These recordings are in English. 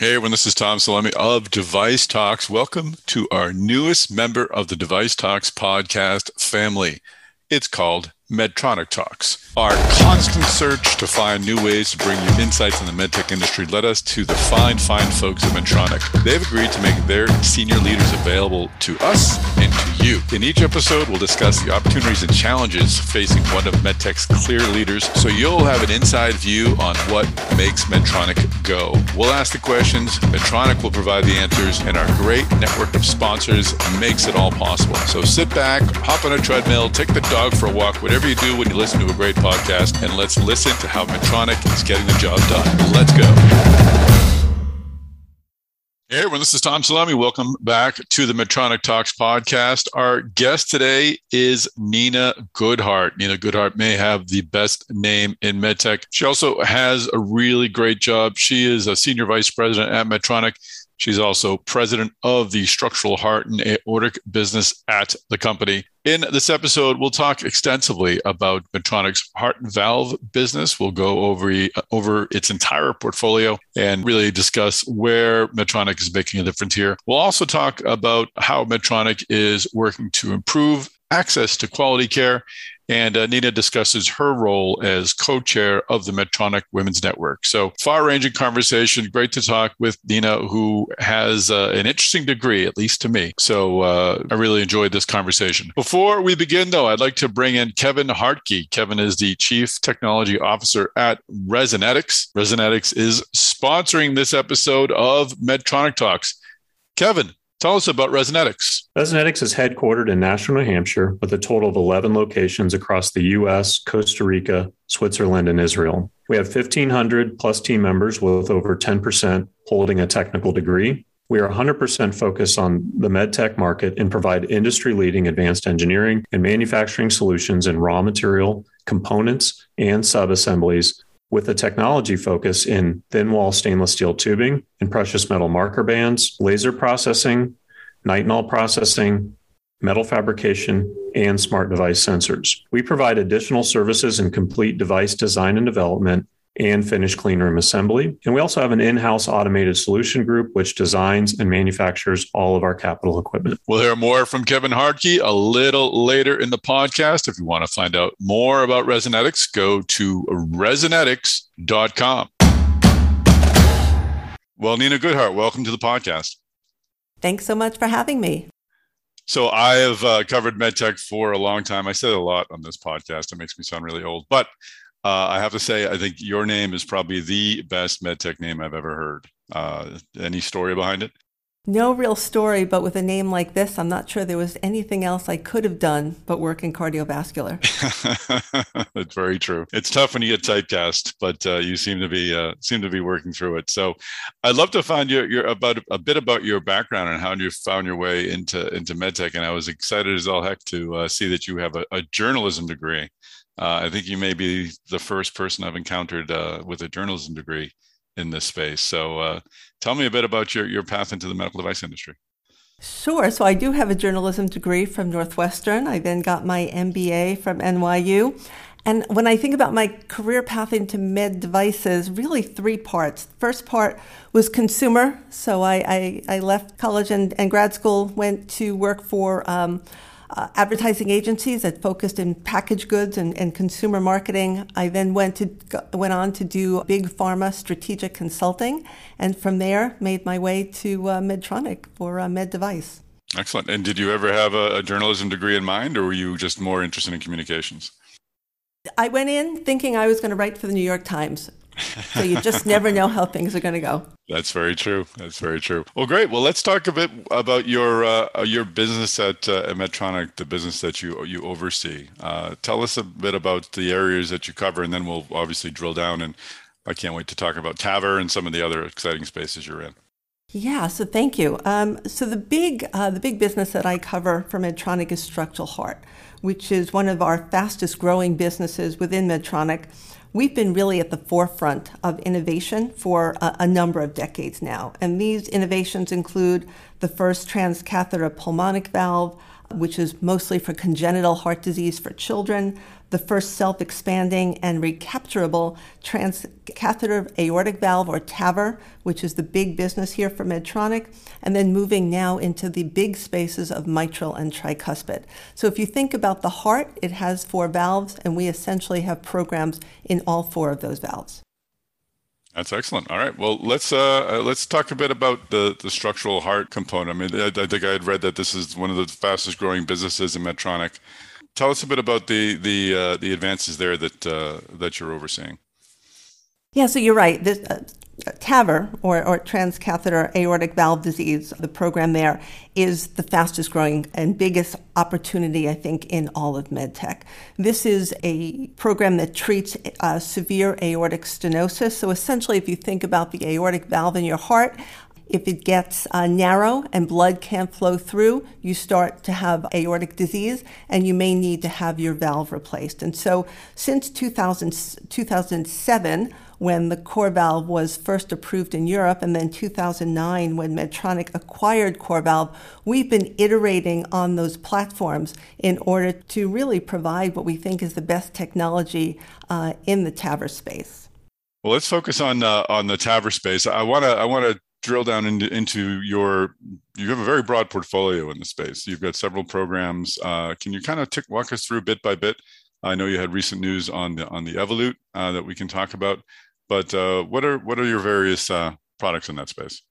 Hey everyone, this is Tom Salemi of Device Talks. Welcome to our newest member of the Device Talks podcast family. It's called Medtronic Talks. Our constant search to find new ways to bring you insights in the medtech industry led us to the fine, fine folks at Medtronic. They've agreed to make their senior leaders available to us and to you. In each episode, we'll discuss the opportunities and challenges facing one of medtech's clear leaders so you'll have an inside view on what makes Medtronic go. We'll ask the questions, Medtronic will provide the answers, and our great network of sponsors makes it all possible. So sit back, hop on a treadmill, take the dog for a walk, whatever whatever you do when you listen to a great podcast, and let's listen to how Medtronic is getting the job done. Let's go. Hey everyone, this is Tom Salemi. Welcome back to the Medtronic Talks podcast. Our guest today is Nina Goodhart. Nina Goodhart may have the best name in medtech. She also has a really great job. She is a senior vice president at Medtronic. She's also president of the structural heart and aortic business at the company. In this episode, we'll talk extensively about Medtronic's heart and valve business. We'll go over, over its entire portfolio and really discuss where Medtronic is making a difference here. We'll also talk about how Medtronic is working to improve access to quality care and uh, Nina discusses her role as co chair of the Medtronic Women's Network. So, far ranging conversation. Great to talk with Nina, who has uh, an interesting degree, at least to me. So, uh, I really enjoyed this conversation. Before we begin, though, I'd like to bring in Kevin Hartke. Kevin is the Chief Technology Officer at Resonetics. Resonetics is sponsoring this episode of Medtronic Talks. Kevin, Tell us about Resonetics. Resonetics is headquartered in Nashua, New Hampshire, with a total of 11 locations across the US, Costa Rica, Switzerland, and Israel. We have 1,500 plus team members with over 10% holding a technical degree. We are 100% focused on the medtech market and provide industry leading advanced engineering and manufacturing solutions in raw material, components, and subassemblies with a technology focus in thin wall stainless steel tubing and precious metal marker bands, laser processing, nitinol processing, metal fabrication, and smart device sensors. We provide additional services in complete device design and development and finished clean room assembly. And we also have an in house automated solution group which designs and manufactures all of our capital equipment. We'll hear more from Kevin Hartke a little later in the podcast. If you want to find out more about Resonetics, go to resonetics.com. Well, Nina Goodhart, welcome to the podcast. Thanks so much for having me. So I have uh, covered medtech for a long time. I said a lot on this podcast. It makes me sound really old, but uh, I have to say, I think your name is probably the best medtech name I've ever heard. Uh, any story behind it? No real story, but with a name like this, I'm not sure there was anything else I could have done but work in cardiovascular. That's very true. It's tough when you get typecast, but uh, you seem to be uh, seem to be working through it. So, I'd love to find your, your about a bit about your background and how you found your way into into medtech. And I was excited as all heck to uh, see that you have a, a journalism degree. Uh, I think you may be the first person I've encountered uh, with a journalism degree in this space. So, uh, tell me a bit about your, your path into the medical device industry. Sure. So, I do have a journalism degree from Northwestern. I then got my MBA from NYU. And when I think about my career path into med devices, really three parts. First part was consumer. So I, I, I left college and, and, grad school, went to work for um, uh, advertising agencies that focused in packaged goods and, and, consumer marketing. I then went to went on to do big pharma strategic consulting, and from there made my way to uh, Medtronic for uh, med device. Excellent. And did you ever have a, a journalism degree in mind, or were you just more interested in communications? I went in thinking I was going to write for the New York Times so you just never know how things are going to go. That's very true. That's very true. Well, great. Well, let's talk a bit about your uh, your business at, uh, Medtronic, the business that you you oversee. Uh, tell us a bit about the areas that you cover, and then we'll obviously drill down. And I can't wait to talk about TAVR and some of the other exciting spaces you're in. Yeah, so thank you. Um, so the big uh, the big business that I cover for Medtronic is structural heart, which is one of our fastest growing businesses within Medtronic. We've been really at the forefront of innovation for a, a, number of decades now. And these innovations include the first transcatheter pulmonic valve, which is mostly for congenital heart disease for children, the first self expanding and recapturable transcatheter aortic valve, or TAVR, which is the big business here for Medtronic, and then moving now into the big spaces of mitral and tricuspid. So if you think about the heart, it has four valves, and we essentially have programs in all four of those valves. That's excellent. All right. Well, let's uh, uh, let's talk a bit about the, the structural heart component. I mean, I, I think I had read that this is one of the fastest growing businesses in Medtronic. Tell us a bit about the the uh, the advances there that uh, that you're overseeing. Yeah, so you're right. Uh, TAVR, or, or transcatheter aortic valve disease, the program there is the fastest growing and biggest opportunity, I think, in all of medtech. This is a program that treats uh, severe aortic stenosis. So essentially, if you think about the aortic valve in your heart, if it gets uh, narrow and blood can't flow through, you start to have aortic disease and you may need to have your valve replaced. And so, since 2000, 2007, when the CoreValve was first approved in Europe, and then 2009 when Medtronic acquired CoreValve, we've been iterating on those platforms in order to really provide what we think is the best technology uh, in the TAVR space. Well, let's focus on uh, on the TAVR space. I want to I want to drill down into, into your you have a very broad portfolio in the space you've got several programs uh, can you kind of tick, walk us through bit by bit i know you had recent news on the on the Evolut uh, that we can talk about but uh, what are what are your various uh, products in that space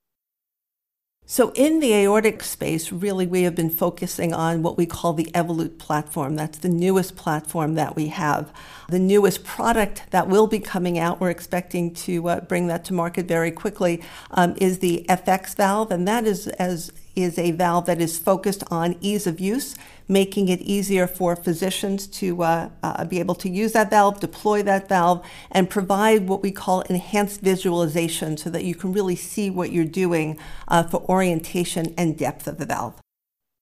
so, in the aortic space, really, we have been focusing on what we call the Evolut platform. That's the newest platform that we have. The newest product that will be coming out, we're expecting to uh, bring that to market very quickly, um, is the FX valve, and that is as is a valve that is focused on ease of use, making it easier for physicians to uh, uh, be able to use that valve, deploy that valve, and provide what we call enhanced visualization so that you can really see what you're doing uh, for orientation and depth of the valve.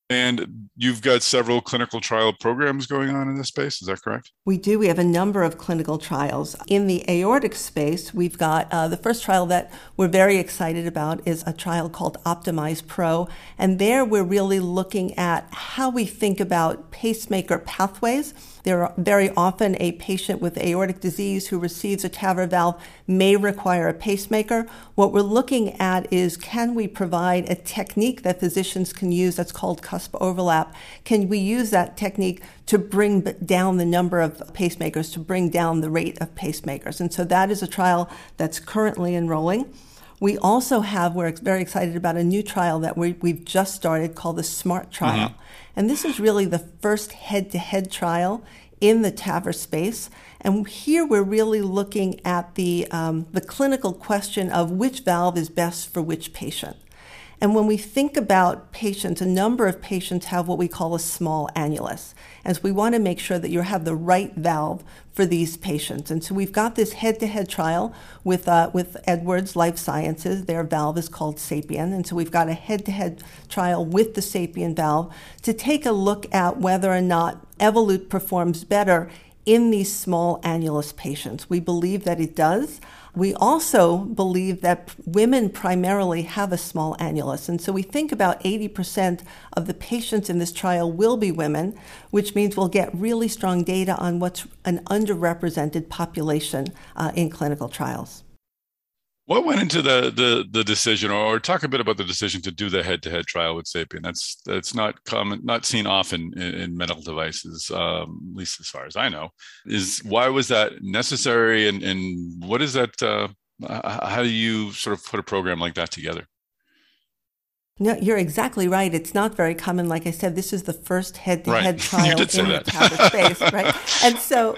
And you've got several clinical trial programs going on in this space, is that correct? We do. We have a number of clinical trials. In the aortic space, we've got uh, the first trial that we're very excited about is a trial called Optimize Pro. And there we're really looking at how we think about pacemaker pathways there are very often a patient with aortic disease who receives a TAVR valve may require a pacemaker. What we're looking at is can we provide a technique that physicians can use that's called cusp overlap? Can we use that technique to bring down the number of pacemakers, to bring down the rate of pacemakers? And so that is a trial that's currently enrolling. We also have, we're very excited about a new trial that we, have just started called the SMART trial. Mm-hmm. And this is really the first head to head trial in the TAVR space. And here we're really looking at the, um, the clinical question of which valve is best for which patient. And when we think about patients, a number of patients have what we call a small annulus. And so we want to make sure that you have the right valve for these patients. And so we've got this head to head trial with, uh, with Edwards Lifesciences. Their valve is called Sapien. And so we've got a head to head trial with the Sapien valve to take a look at whether or not Evolut performs better in these small annulus patients. We believe that it does. We also believe that women primarily have a small annulus. And so we think about 80% of the patients in this trial will be women, which means we'll get really strong data on what's an underrepresented population uh, in clinical trials. What went into the the the decision, or talk a bit about the decision to do the head-to-head trial with Sapien? That's that's not common, not seen often in, in medical devices, um, at least as far as I know. Is why was that necessary, and and what is that? Uh, how do you sort of put a program like that together? No, you're exactly right. It's not very common. Like I said, this is the first head-to-head right. trial in the TAVR space, right? And so,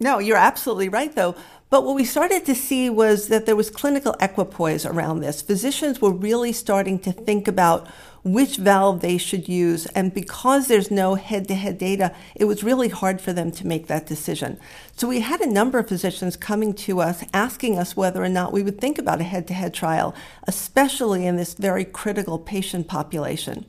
no, you're absolutely right, though. But what we started to see was that there was clinical equipoise around this. Physicians were really starting to think about which valve they should use. And because there's no head to head data, it was really hard for them to make that decision. So we had a number of physicians coming to us asking us whether or not we would think about a head to head trial, especially in this very critical patient population.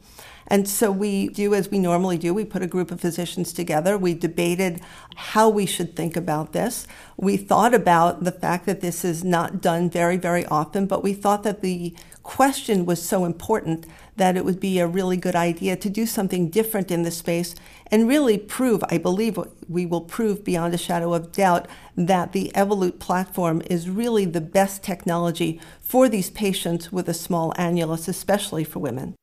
And so we do as we normally do. We put a group of physicians together. We debated how we should think about this. We thought about the fact that this is not done very, very often, but we thought that the question was so important that it would be a really good idea to do something different in this space and really prove, I believe we will prove beyond a shadow of doubt, that the Evolut platform is really the best technology for these patients with a small annulus, especially for women.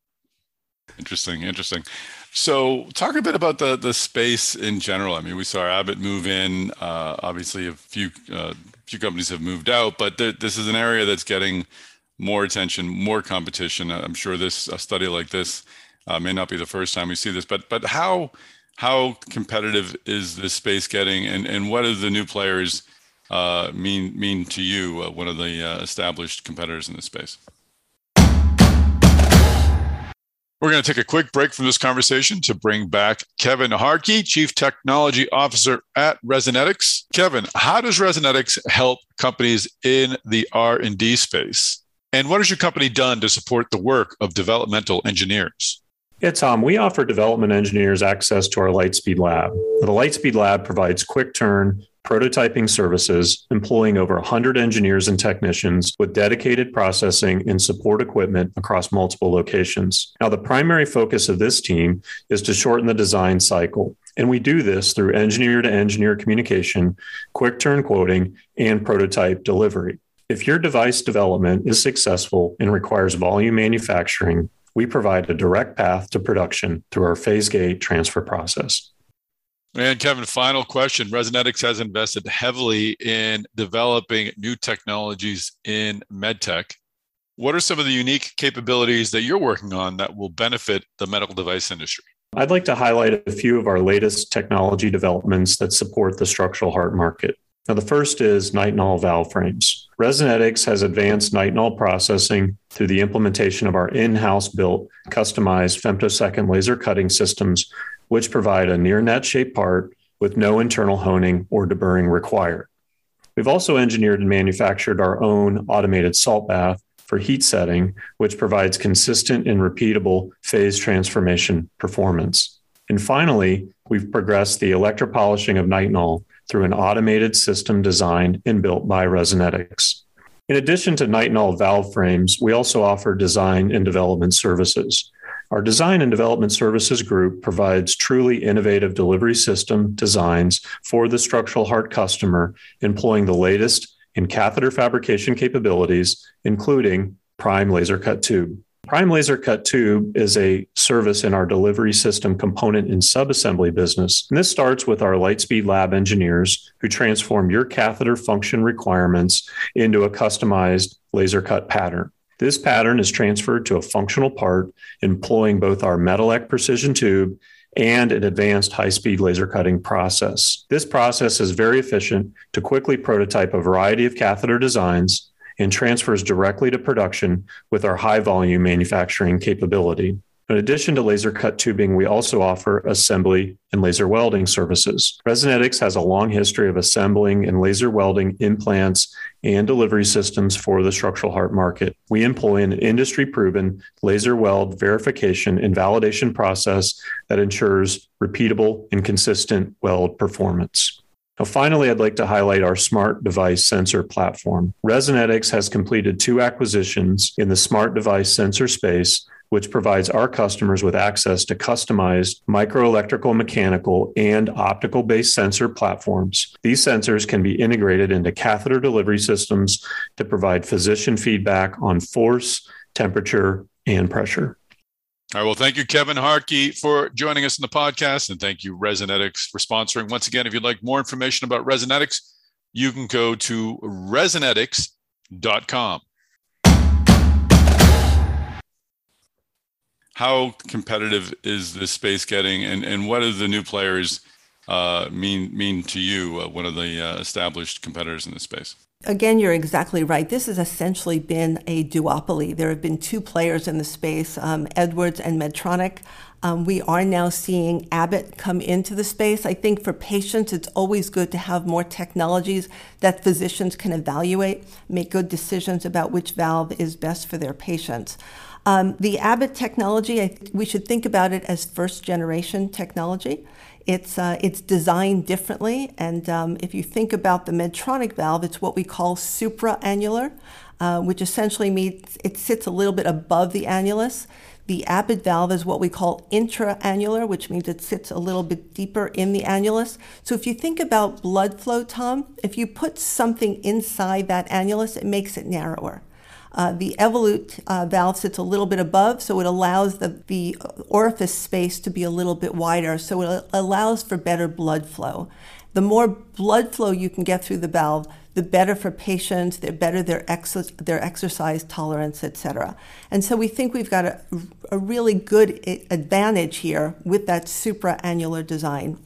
Interesting, interesting. So, talk a bit about the the space in general. I mean, we saw Abbott move in. Uh, obviously, a few uh, few companies have moved out, but th- this is an area that's getting more attention, more competition. I'm sure this a study like this uh, may not be the first time we see this, but but how how competitive is this space getting, and and what do the new players uh, mean mean to you? Uh, one of the uh, established competitors in this space. We're going to take a quick break from this conversation to bring back Kevin Hartke, Chief Technology Officer at Resonetics. Kevin, how does Resonetics help companies in the R&D space? And what has your company done to support the work of developmental engineers? Yeah, Tom, we offer development engineers access to our Lightspeed Lab. The Lightspeed Lab provides quick turn prototyping services, employing over 100 engineers and technicians with dedicated processing and support equipment across multiple locations. Now, the primary focus of this team is to shorten the design cycle. And we do this through engineer to engineer communication, quick turn quoting, and prototype delivery. If your device development is successful and requires volume manufacturing, we provide a direct path to production through our phase gate transfer process. And Kevin, final question. Resonetics has invested heavily in developing new technologies in medtech. What are some of the unique capabilities that you're working on that will benefit the medical device industry? I'd like to highlight a few of our latest technology developments that support the structural heart market. Now, the first is nitinol valve frames. Resonetics has advanced nitinol processing through the implementation of our in house built, customized femtosecond laser cutting systems, which provide a near net shaped part with no internal honing or deburring required. We've also engineered and manufactured our own automated salt bath for heat setting, which provides consistent and repeatable phase transformation performance. And finally, we've progressed the electropolishing of nitinol through an automated system designed and built by Resonetics. In addition to nitinol valve frames, we also offer design and development services. Our design and development services group provides truly innovative delivery system designs for the structural heart customer, employing the latest in catheter fabrication capabilities, including prime laser cut tube. Prime Laser Cut Tube is a service in our delivery system component and subassembly business. And this starts with our Lightspeed Lab engineers who transform your catheter function requirements into a customized laser cut pattern. This pattern is transferred to a functional part employing both our Metalec precision tube and an advanced high speed laser cutting process. This process is very efficient to quickly prototype a variety of catheter designs and transfers directly to production with our high volume manufacturing capability. In addition to laser cut tubing, we also offer assembly and laser welding services. Resonetics has a long history of assembling and laser welding implants and delivery systems for the structural heart market. We employ an industry proven laser weld verification and validation process that ensures repeatable and consistent weld performance. Now, finally, I'd like to highlight our smart device sensor platform. Resonetics has completed two acquisitions in the smart device sensor space, which provides our customers with access to customized microelectrical, mechanical, and optical based sensor platforms. These sensors can be integrated into catheter delivery systems to provide physician feedback on force, temperature, and pressure. All right. Well, thank you, Kevin Hartke, for joining us in the podcast. And thank you, Resonetics, for sponsoring. Once again, if you'd like more information about Resonetics, you can go to resonetics.com. How competitive is this space getting, and, and what do the new players uh, mean mean to you, uh, one of the uh, established competitors in this space? Again, you're exactly right. This has essentially been a duopoly. There have been two players in the space, um, Edwards and Medtronic. Um, we are now seeing Abbott come into the space. I think for patients, it's always good to have more technologies that physicians can evaluate, make good decisions about which valve is best for their patients. Um, the Abbott technology, we should think about it as first generation technology. It's, uh, it's designed differently, and um, if you think about the Medtronic valve, it's what we call supraannular, uh, which essentially means it sits a little bit above the annulus. The Abbott valve is what we call intraannular, which means it sits a little bit deeper in the annulus. So if you think about blood flow, Tom, if you put something inside that annulus, it makes it narrower. Uh, the Evolut uh, valve sits a little bit above, so it allows the, the orifice space to be a little bit wider, so it allows for better blood flow. The more blood flow you can get through the valve, the better for patients, the better their, ex- their exercise tolerance, etc. And so we think we've got a, a really good advantage here with that supraannular design.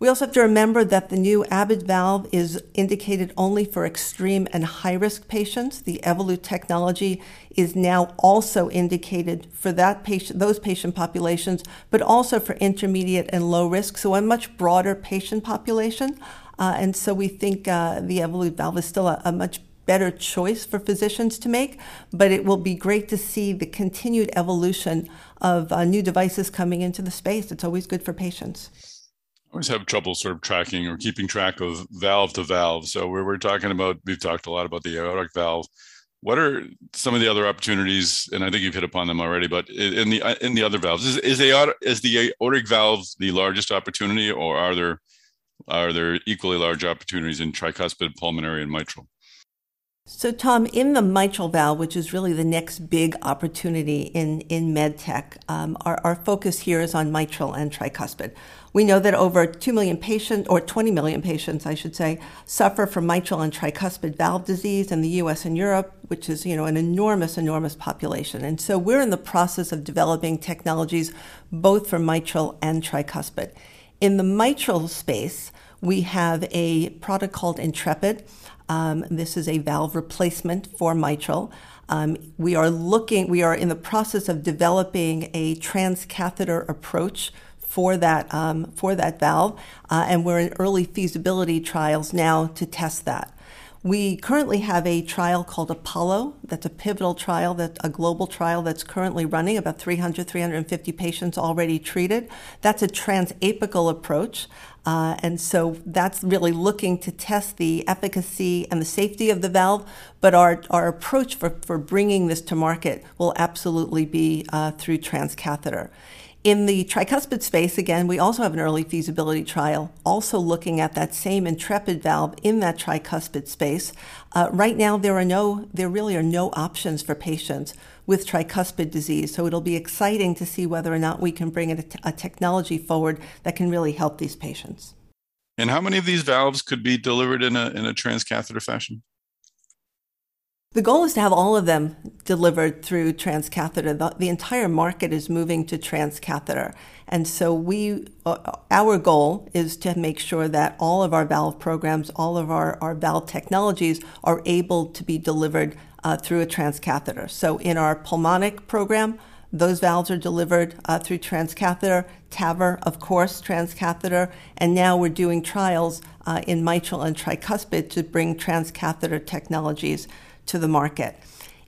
We also have to remember that the new Abbott valve is indicated only for extreme and high risk patients. The Evolut technology is now also indicated for that patient, those patient populations, but also for intermediate and low risk, so a much broader patient population. Uh, and so we think uh, the Evolut valve is still a, a much better choice for physicians to make, but it will be great to see the continued evolution of uh, new devices coming into the space. It's always good for patients always have trouble sort of tracking or keeping track of valve to valve. So we're, we're talking about, we've talked a lot about the aortic valve. What are some of the other opportunities? And I think you've hit upon them already, but in the uh, in the other valves, is, is the is the aortic valve the largest opportunity, or are there are there equally large opportunities in tricuspid, pulmonary, and mitral? So, Tom, in the mitral valve, which is really the next big opportunity in, in medtech, um, our, our focus here is on mitral and tricuspid. We know that over 2 million patients, or 20 million patients, I should say, suffer from mitral and tricuspid valve disease in the US and Europe, which is, you know, an enormous, enormous population. And so we're in the process of developing technologies both for mitral and tricuspid. In the mitral space, we have a product called Intrepid. Um, this is a valve replacement for mitral. Um, we are looking, we are in the process of developing a transcatheter approach for that um, for that valve, uh, and we're in early feasibility trials now to test that. We currently have a trial called Apollo. That's a pivotal trial, that a global trial that's currently running, about 300, 350 patients already treated. That's a transapical approach. Uh, and so that's really looking to test the efficacy and the safety of the valve. But our, our approach for, for bringing this to market will absolutely be uh, through transcatheter. In the tricuspid space, again, we also have an early feasibility trial, also looking at that same Intrepid valve in that tricuspid space. Uh, right now, there are no, there really are no options for patients with tricuspid disease. So it'll be exciting to see whether or not we can bring a, a technology forward that can really help these patients. And how many of these valves could be delivered in a in a transcatheter fashion? The goal is to have all of them delivered through transcatheter. The, the entire market is moving to transcatheter. And so we, uh, our goal is to make sure that all of our valve programs, all of our, our valve technologies are able to be delivered uh, through a transcatheter. So in our pulmonic program, those valves are delivered uh, through transcatheter, TAVR, of course, transcatheter, and now we're doing trials uh, in mitral and tricuspid to bring transcatheter technologies to the market.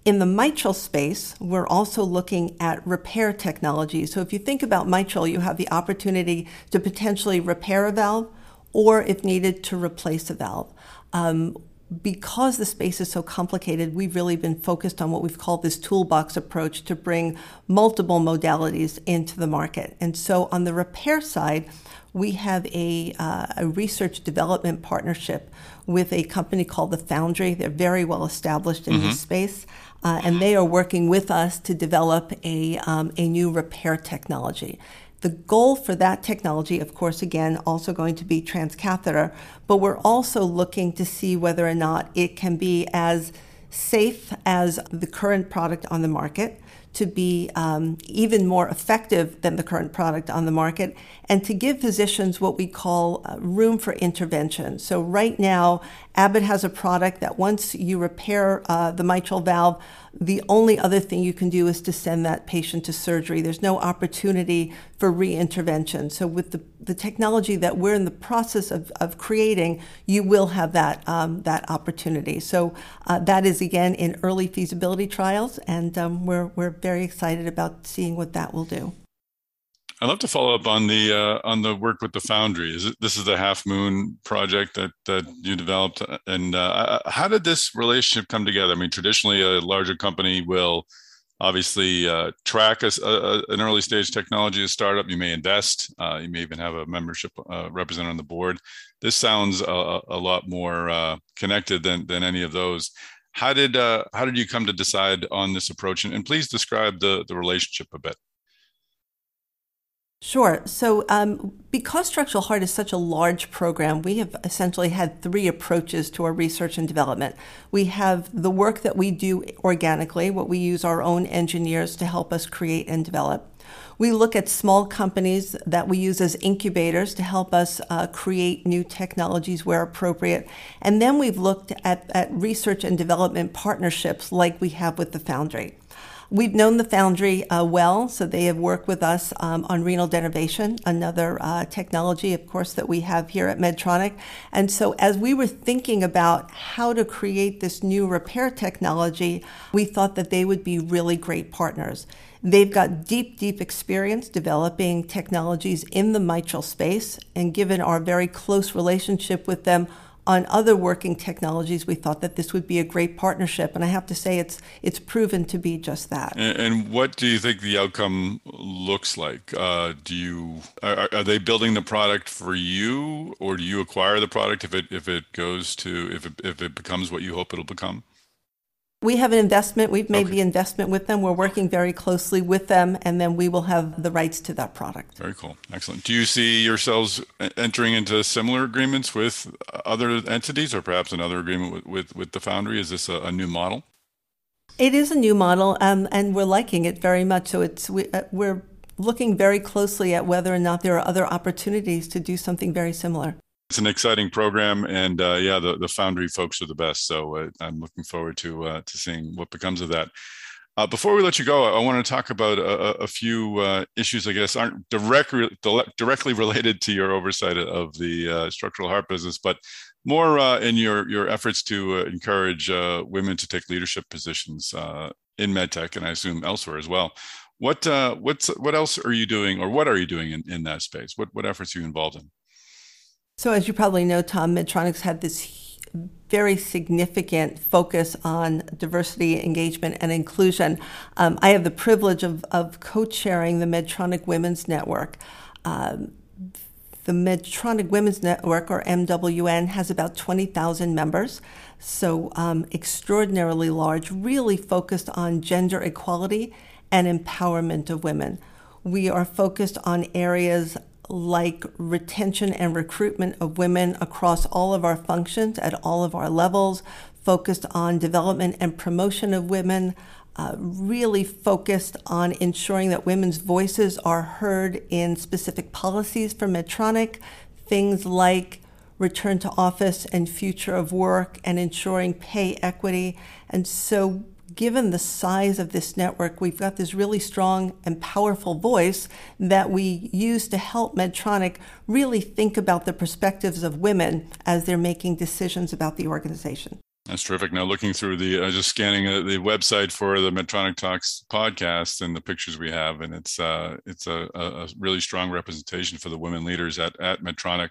In the mitral space, we're also looking at repair technology. So if you think about mitral, you have the opportunity to potentially repair a valve or, if needed, to replace a valve. Um, because the space is so complicated, we've really been focused on what we've called this toolbox approach to bring multiple modalities into the market. And so on the repair side, we have a, uh, a research development partnership with a company called the Foundry. They're very well established in mm-hmm. this space, uh, and they are working with us to develop a, um, a new repair technology. The goal for that technology, of course, again, also going to be transcatheter, but we're also looking to see whether or not it can be as safe as the current product on the market, to be um, even more effective than the current product on the market, and to give physicians what we call uh, room for intervention. So, right now, Abbott has a product that once you repair uh, the mitral valve, the only other thing you can do is to send that patient to surgery. There's no opportunity for re-intervention. So with the, the technology that we're in the process of, of creating, you will have that, um, that opportunity. So uh, that is, again, in early feasibility trials, and um, we're, we're very excited about seeing what that will do. I'd love to follow up on the uh, on the work with the Foundry. Is it, this is the Half Moon project that that you developed, and uh, how did this relationship come together? I mean, traditionally, a larger company will obviously uh, track a, a, an early stage technology, a startup. You may invest. Uh, you may even have a membership uh, representative on the board. This sounds a, a lot more uh, connected than than any of those. How did how did you come to decide on this approach? And, and please describe the the relationship a bit. Sure. So, um, because structural heart is such a large program, we have essentially had three approaches to our research and development. We have the work that we do organically, what we use our own engineers to help us create and develop. We look at small companies that we use as incubators to help us uh, create new technologies where appropriate. And then we've looked at, at research and development partnerships like we have with the Foundry. We've known the Foundry uh, well, so they have worked with us um, on renal denervation, another uh, technology, of course, that we have here at Medtronic. And so, as we were thinking about how to create this new repair technology, we thought that they would be really great partners. They've got deep, deep experience developing technologies in the mitral space, and given our very close relationship with them, on other working technologies, we thought that this would be a great partnership, and I have to say it's it's proven to be just that. And, and what do you think the outcome looks like? Uh, do you are, are, they building the product for you, or do you acquire the product if it if it goes to if it, if it becomes what you hope it'll become? We have an investment. We've made okay. the investment with them. We're working very closely with them, and then we will have the rights to that product. Very cool. Excellent. Do you see yourselves entering into similar agreements with other entities or perhaps another agreement with, with, with the Foundry? Is this a, a, new model? It is a new model, um, and we're liking it very much. So it's we, uh, we're looking very closely at whether or not there are other opportunities to do something very similar it's an exciting program, and uh, yeah, the, the Foundry folks are the best. So uh, I'm looking forward to uh, to seeing what becomes of that. Uh, before we let you go, I, want to talk about a, a few uh, issues, I guess, aren't directly directly related to your oversight of the uh, structural heart business, but more in your your efforts to encourage women to take leadership positions in medtech, and I assume elsewhere as well. What what's what else are you doing, or what are you doing in, in that space? What what efforts are you involved in? So, as you probably know, Tom, Medtronic's had this very significant focus on diversity, engagement, and inclusion. Um, I have the privilege of, of co chairing the Medtronic Women's Network. Um, the Medtronic Women's Network, or MWN, has about 20,000 members, so um, extraordinarily large, really focused on gender equality and empowerment of women. We are focused on areas like retention and recruitment of women across all of our functions at all of our levels, focused on development and promotion of women, uh, really focused on ensuring that women's voices are heard in specific policies for Medtronic, things like return to office and future of work and ensuring pay equity. And so given the size of this network, we've got this really strong and powerful voice that we use to help Medtronic really think about the perspectives of women as they're making decisions about the organization. That's terrific. Now, looking through the, uh, just scanning uh, the website for the Medtronic Talks podcast and the pictures we have, and it's uh, it's a, a, really strong representation for the women leaders at at Medtronic.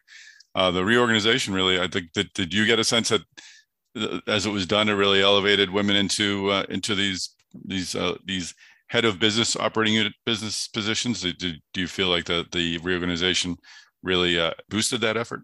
Uh, the reorganization, really, I think that did you get a sense that as it was done, it really elevated women into uh, into these these uh, these head of business operating unit business positions. Do, do you feel like the the reorganization really uh, boosted that effort?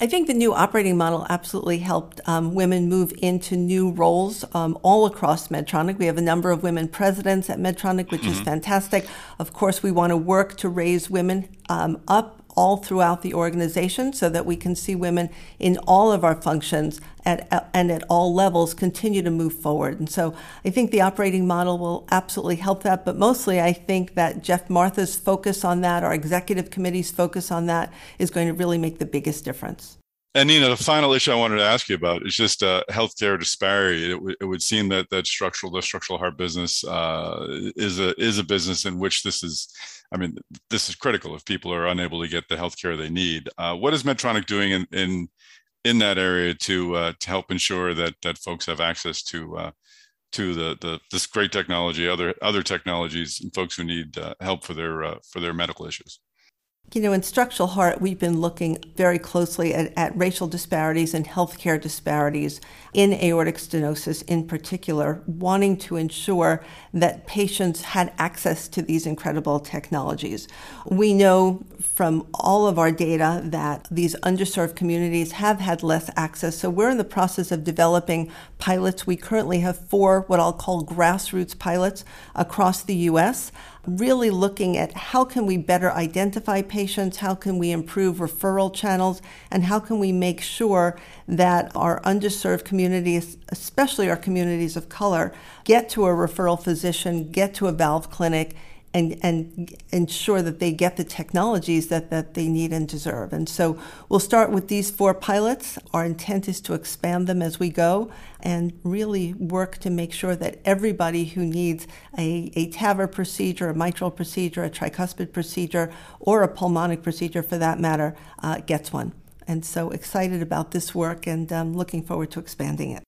I think the new operating model absolutely helped um, women move into new roles um, all across Medtronic. We have a number of women presidents at Medtronic, which mm-hmm. is fantastic. Of course, we want to work to raise women um, up all throughout the organization so that we can see women in all of our functions at, and at all levels continue to move forward. And so I think the operating model will absolutely help that. But mostly, I think that Geoff Martha's focus on that, our executive committee's focus on that, is going to really make the biggest difference. And Nina, the final issue I wanted to ask you about is just uh, healthcare disparity. It, w- it would seem that that structural the structural heart business uh, is a is a business in which this is, I mean, this is critical if people are unable to get the healthcare they need. Uh, what is Medtronic doing in in, in that area to uh, to help ensure that that folks have access to uh, to the, the this great technology, other other technologies, and folks who need uh, help for their for their medical issues? You know, in structural heart, we've been looking very closely at, at, racial disparities and healthcare disparities in aortic stenosis in particular, wanting to ensure that patients had access to these incredible technologies. We know from all of our data that these underserved communities have had less access, so we're in the process of developing pilots. We currently have four, what I'll call grassroots pilots across the U.S really looking at how can we better identify patients, how can we improve referral channels, and how can we make sure that our underserved communities, especially our communities of color, get to a referral physician, get to a valve clinic, and, and ensure that they get the technologies that, that they need and deserve. And so we'll start with these four pilots. Our intent is to expand them as we go and really work to make sure that everybody who needs a, a TAVR procedure, a mitral procedure, a tricuspid procedure, or a pulmonic procedure for that matter, uh, gets one. And so excited about this work and um, looking forward to expanding it.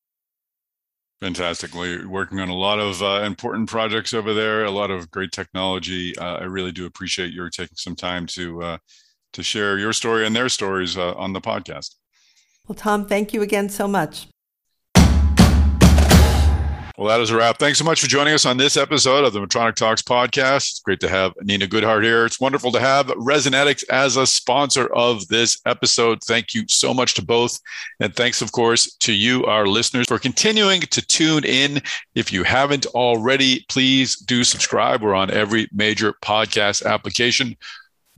Fantastic. We're working on a lot of uh, important projects over there, a lot of great technology. Uh, I really do appreciate your taking some time to uh, to share your story and their stories uh, on the podcast. Well, Tom, thank you again so much. Well, that is a wrap. Thanks so much for joining us on this episode of the Medtronic Talks podcast. It's great to have Nina Goodhart here. It's wonderful to have Resonetics as a sponsor of this episode. Thank you so much to both. And thanks, of course, to you, our listeners, for continuing to tune in. If you haven't already, please do subscribe. We're on every major podcast application.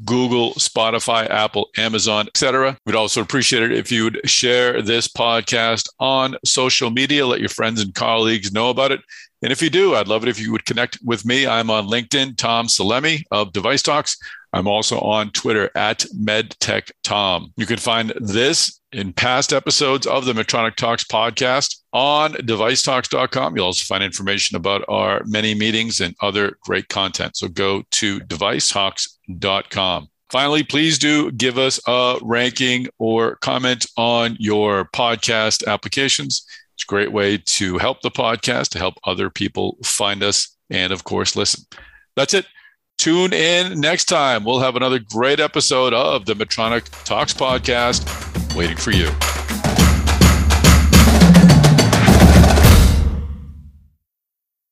Google, Spotify, Apple, Amazon, etc. We'd also appreciate it if you would share this podcast on social media. Let your friends and colleagues know about it. And if you do, I'd love it if you would connect with me. I'm on LinkedIn, Tom Salemi of Device Talks. I'm also on Twitter at MedTechTom. You can find this in past episodes of the Medtronic Talks podcast on devicetalks.com. You'll also find information about our many meetings and other great content. So go to devicetalks.com. Finally, please do give us a ranking or comment on your podcast applications. It's a great way to help the podcast, to help other people find us, and of course, listen. That's it. Tune in next time. We'll have another great episode of the Medtronic Talks podcast waiting for you.